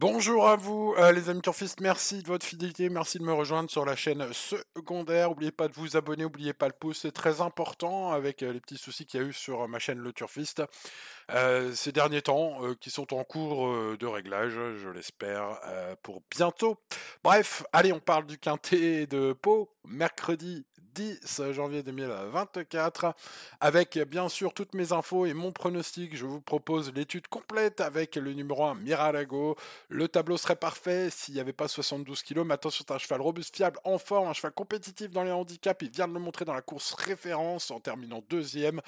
Bonjour à vous, euh, les amis turfistes. Merci de votre fidélité. Merci de me rejoindre sur la chaîne secondaire. N'oubliez pas de vous abonner. N'oubliez pas le pouce. C'est très important avec euh, les petits soucis qu'il y a eu sur ma chaîne Le Turfiste euh, ces derniers temps, qui sont en cours de réglage, je l'espère, pour bientôt. Bref, allez, on parle du quintet de Pau, mercredi 10 janvier 2024. Avec bien sûr toutes mes infos et mon pronostic, je vous propose l'étude complète avec le numéro 1 Miralago. Le tableau serait parfait s'il n'y avait pas 72 kg. Mais attention, c'est un cheval robuste, fiable, en forme, un cheval compétitif dans les handicaps. Il vient de le montrer dans la course référence en terminant deuxième.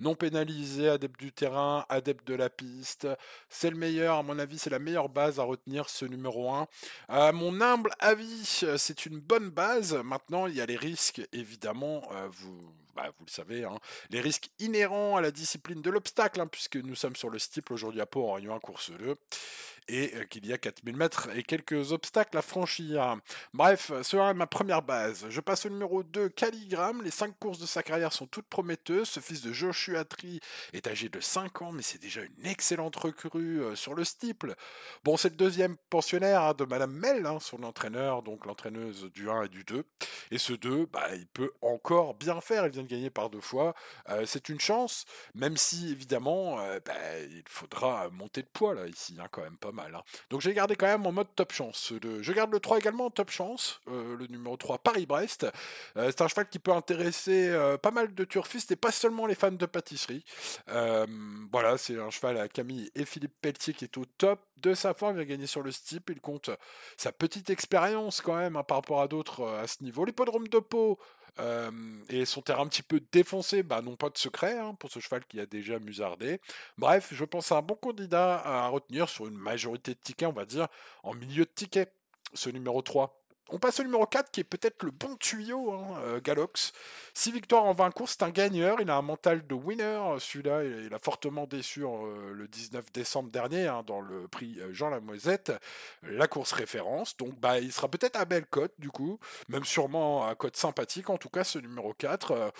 Non pénalisé, adepte du terrain, adepte de la piste. C'est le meilleur, à mon avis, c'est la meilleure base à retenir ce numéro 1. À mon humble avis, c'est une bonne base. Maintenant, il y a les risques, évidemment évidemment, euh, vous, bah, vous le savez, hein, les risques inhérents à la discipline de l'obstacle, hein, puisque nous sommes sur le steeple aujourd'hui à Pau en Réunion 1 course 2 et euh, qu'il y a 4000 mètres et quelques obstacles à franchir. Bref, ce sera ma première base. Je passe au numéro 2, Caligram. Les 5 courses de sa carrière sont toutes prometteuses. Ce fils de Joshua Tree est âgé de 5 ans, mais c'est déjà une excellente recrue euh, sur le steeple. Bon, c'est le deuxième pensionnaire hein, de Madame Mel, son entraîneur, donc l'entraîneuse du 1 et du 2. Et ce 2, bah, il peut encore bien faire. Il vient de gagner par deux fois. C'est une chance, même si évidemment, bah, il faudra monter de poids là ici, hein, quand même pas mal. Hein. Donc j'ai gardé quand même en mode top chance. Je garde le 3 également en top chance, le numéro 3 Paris-Brest. C'est un cheval qui peut intéresser pas mal de turfistes et pas seulement les fans de pâtisserie. voilà, c'est un cheval à Camille et Philippe Pelletier qui est au top de sa forme, il a gagné sur le steep, il compte sa petite expérience quand même hein, par rapport à d'autres à ce niveau. L'hippodrome de Pau et son terrain un petit peu défoncé, bah non pas de secret hein, pour ce cheval qui a déjà musardé. Bref, je pense à un bon candidat à retenir sur une majorité de tickets, on va dire, en milieu de tickets, ce numéro 3. On passe au numéro 4 qui est peut-être le bon tuyau, hein, euh, Galox. 6 victoires en 20 courses, c'est un gagneur, il a un mental de winner, celui-là. Il a fortement déçu euh, le 19 décembre dernier hein, dans le prix euh, Jean Lamoisette, la course référence, donc bah, il sera peut-être à belle cote du coup, même sûrement à cote sympathique, en tout cas ce numéro 4,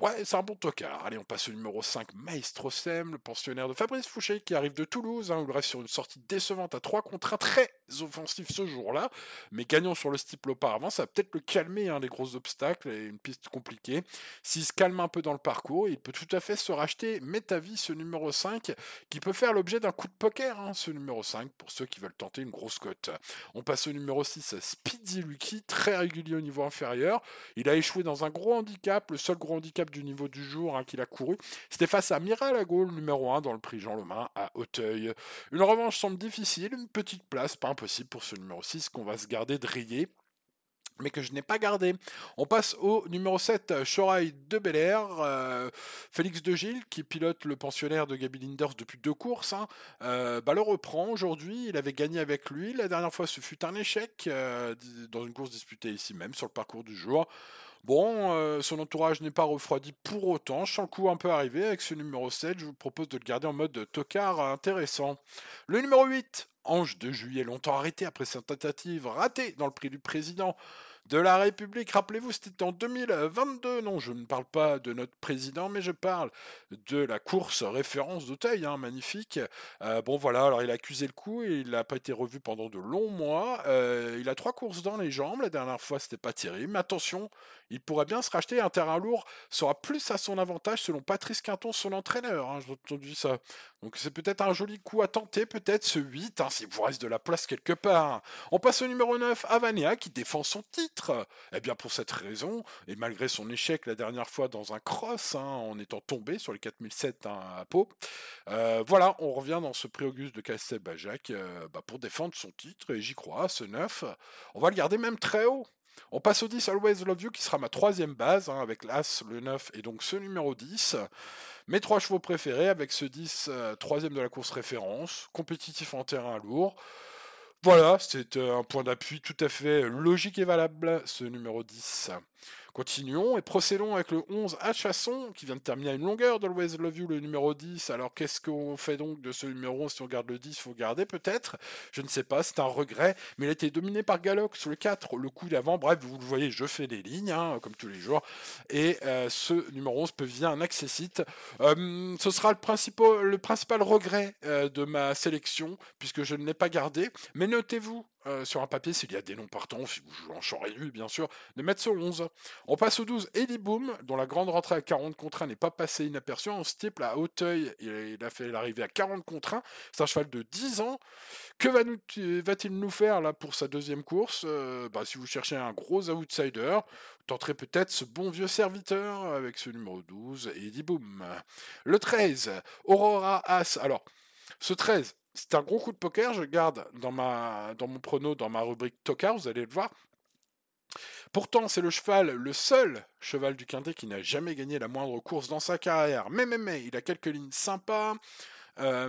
ouais c'est un bon tocard. Allez on passe au numéro 5, Maestro Sem, le pensionnaire de Fabrice Fouché qui arrive de Toulouse, hein, il reste sur une sortie décevante à 3 contre 1 très offensif ce jour-là, mais gagnant sur le steeple auparavant, ça va peut-être le calmer, hein, les gros obstacles et une piste compliquée. S'il se calme un peu dans le parcours, il peut tout à fait se racheter Metavis, ce numéro 5, qui peut faire l'objet d'un coup de poker, hein, ce numéro 5, pour ceux qui veulent tenter une grosse cote. On passe au numéro 6, Speedy Lucky, très régulier au niveau inférieur. Il a échoué dans un gros handicap, le seul gros handicap du niveau du jour hein, qu'il a couru. C'était face à Miral le numéro 1, dans le prix Jean Lemain, à Hauteuil. Une revanche semble difficile, une petite place, pas impossible pour ce numéro 6 qu'on va se garder de mais que je n'ai pas gardé. On passe au numéro 7, Shorai de Bel Air, euh, Félix de Gilles, qui pilote le pensionnaire de Gabi Linders depuis deux courses, hein, euh, bah, le reprend aujourd'hui. Il avait gagné avec lui. La dernière fois, ce fut un échec euh, dans une course disputée ici même, sur le parcours du jour. Bon, son entourage n'est pas refroidi pour autant. Je sens le coup un peu arrivé avec ce numéro 7. Je vous propose de le garder en mode tocard intéressant. Le numéro 8, Ange de Juillet, longtemps arrêté après sa tentative ratée dans le prix du président de la République. Rappelez-vous, c'était en 2022. Non, je ne parle pas de notre président, mais je parle de la course référence d'Auteuil, hein, magnifique. Euh, bon, voilà, alors il a accusé le coup et il n'a pas été revu pendant de longs mois. Euh, il a trois courses dans les jambes. La dernière fois, c'était pas terrible. Mais attention, il pourrait bien se racheter un terrain lourd sera plus à son avantage selon Patrice Quinton, son entraîneur. Hein, J'ai entendu ça. Donc c'est peut-être un joli coup à tenter, peut-être ce 8, hein, s'il vous reste de la place quelque part. On passe au numéro 9, Avanea, qui défend son titre. Eh bien pour cette raison, et malgré son échec la dernière fois dans un cross, hein, en étant tombé sur les 4007 à Pau, euh, voilà, on revient dans ce prix Auguste de Castel Bajac euh, bah, pour défendre son titre, et j'y crois, ce 9. On va le garder même très haut. On passe au 10 Always Love You qui sera ma troisième base hein, avec l'As, le 9 et donc ce numéro 10. Mes trois chevaux préférés avec ce 10 euh, troisième de la course référence, compétitif en terrain lourd. Voilà, c'est un point d'appui tout à fait logique et valable, ce numéro 10. Continuons et procédons avec le 11 à Chasson, qui vient de terminer à une longueur d'Always Love You, le numéro 10. Alors qu'est-ce qu'on fait donc de ce numéro? 11 Si on garde le 10, il faut garder peut-être. Je ne sais pas, c'est un regret. Mais il a été dominé par Galox le 4, le coup d'avant. Bref, vous le voyez, je fais des lignes, hein, comme tous les jours. Et euh, ce numéro 11 peut via un accessite. Euh, ce sera le principal, le principal regret euh, de ma sélection, puisque je ne l'ai pas gardé. Mais notez-vous, euh, sur un papier s'il y a des noms partants, si vous en champ réduit bien sûr, de mettre ce 11. On passe au 12, Eddie Boom, dont la grande rentrée à 40 contre 1 n'est pas passée inaperçue. En steeple à Hauteuil, il a fait l'arrivée à 40 contre 1. C'est un cheval de 10 ans. Que va-t-il nous, faire là pour sa deuxième course? Euh, bah, Si vous cherchez un gros outsider, tenterez peut-être ce bon vieux serviteur avec ce numéro 12, Eddie Boom. Le 13, Aurora As. Alors, ce 13, c'est un gros coup de poker. Je garde dans, ma, dans mon prono, dans ma rubrique Tokar, vous allez le voir. Pourtant, c'est le cheval, le seul cheval du Quintet qui n'a jamais gagné la moindre course dans sa carrière. Mais, mais, mais, il a quelques lignes sympas. Euh,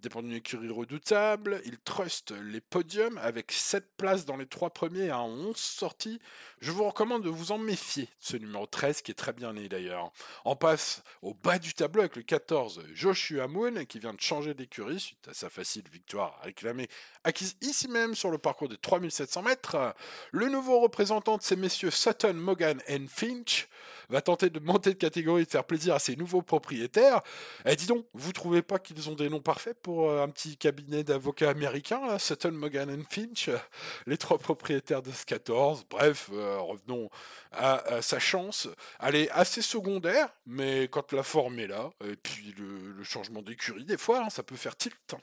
dépend d'une écurie redoutable. Il trust les podiums avec 7 places dans les 3 premiers à 11 sorties. Je vous recommande de vous en méfier, ce numéro 13 qui est très bien né d'ailleurs. On passe au bas du tableau avec le 14 Joshua Moon qui vient de changer d'écurie suite à sa facile victoire réclamée acquise ici même sur le parcours des 3700 mètres. Le nouveau représentant de ces messieurs Sutton, Morgan et Finch va tenter de monter de catégorie et de faire plaisir à ses nouveaux propriétaires. Et eh, dis donc, vous trouvez pas qu'ils ont des noms parfaits pour euh, un petit cabinet d'avocats américains, Sutton, Morgan Finch, les trois propriétaires de ce 14 Bref, euh, revenons à, sa chance. Elle est assez secondaire, mais quand la forme est là, et puis le, changement d'écurie, des fois, hein, ça peut faire tilt.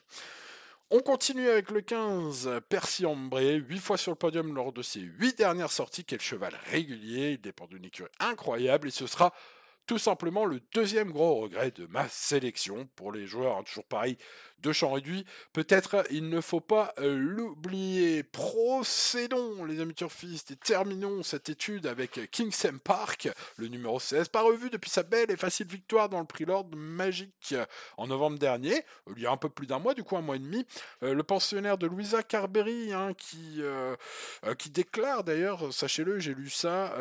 On continue avec le 15, Percy Ambré, 8 fois sur le podium lors de ses 8 dernières sorties. Quel cheval régulier, il dépend d'une écurie incroyable. Et ce sera tout simplement le deuxième gros regret de ma sélection pour les joueurs, hein, toujours pareil, de champ réduit. Peut-être il ne faut pas euh, l'oublier. Procédons, les amis turfistes, et terminons cette étude avec Kingsem Park, le numéro 16, pas revu depuis sa belle et facile victoire dans le prix Lord Magique en novembre dernier, il y a un peu plus d'un mois, du coup un mois et demi. Euh, le pensionnaire de Louisa Carberry, hein, qui, euh, qui déclare d'ailleurs, sachez-le, j'ai lu ça,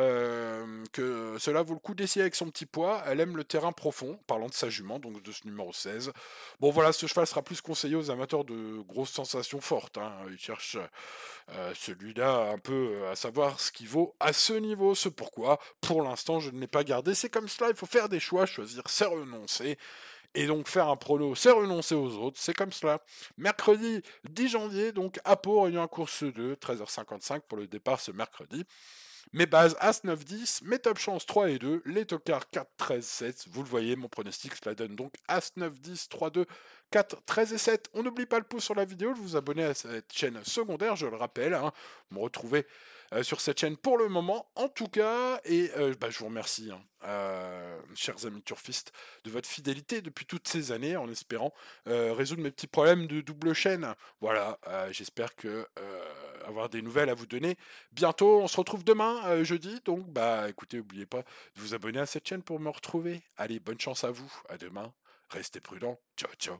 que cela vaut le coup d'essayer avec son petit Elle aime le terrain profond, parlant de sa jument, donc de ce numéro 16. Bon voilà, ce cheval sera plus conseillé aux amateurs de grosses sensations fortes. Hein. Ils cherchent euh, celui-là un peu euh, à savoir ce qu'il vaut à ce niveau, ce pourquoi. Pour l'instant, je ne l'ai pas gardé. C'est comme cela, il faut faire des choix, choisir, c'est renoncer. Et donc faire un prono, c'est renoncer aux autres, c'est comme cela. Mercredi 10 janvier, donc à Pau, réunion à course 2, 13h55 pour le départ ce mercredi. Mes bases As 9 10, mes top chance 3 et 2, les tocards 4 13 7. Vous le voyez, mon pronostic cela donne donc As 9 10 3 2 4 13 et 7. On n'oublie pas le pouce sur la vidéo, de vous abonner à cette chaîne secondaire, je le rappelle. Hein. Vous me retrouvez euh, sur cette chaîne pour le moment, en tout cas. Et euh, bah, je vous remercie, hein, euh, chers amis turfistes, de votre fidélité depuis toutes ces années, en espérant résoudre mes petits problèmes de double chaîne. Voilà, j'espère que avoir des nouvelles à vous donner bientôt. On se retrouve demain, jeudi. Donc, bah, écoutez, n'oubliez pas de vous abonner à cette chaîne pour me retrouver. Allez, bonne chance à vous. À demain. Restez prudents. Ciao, ciao.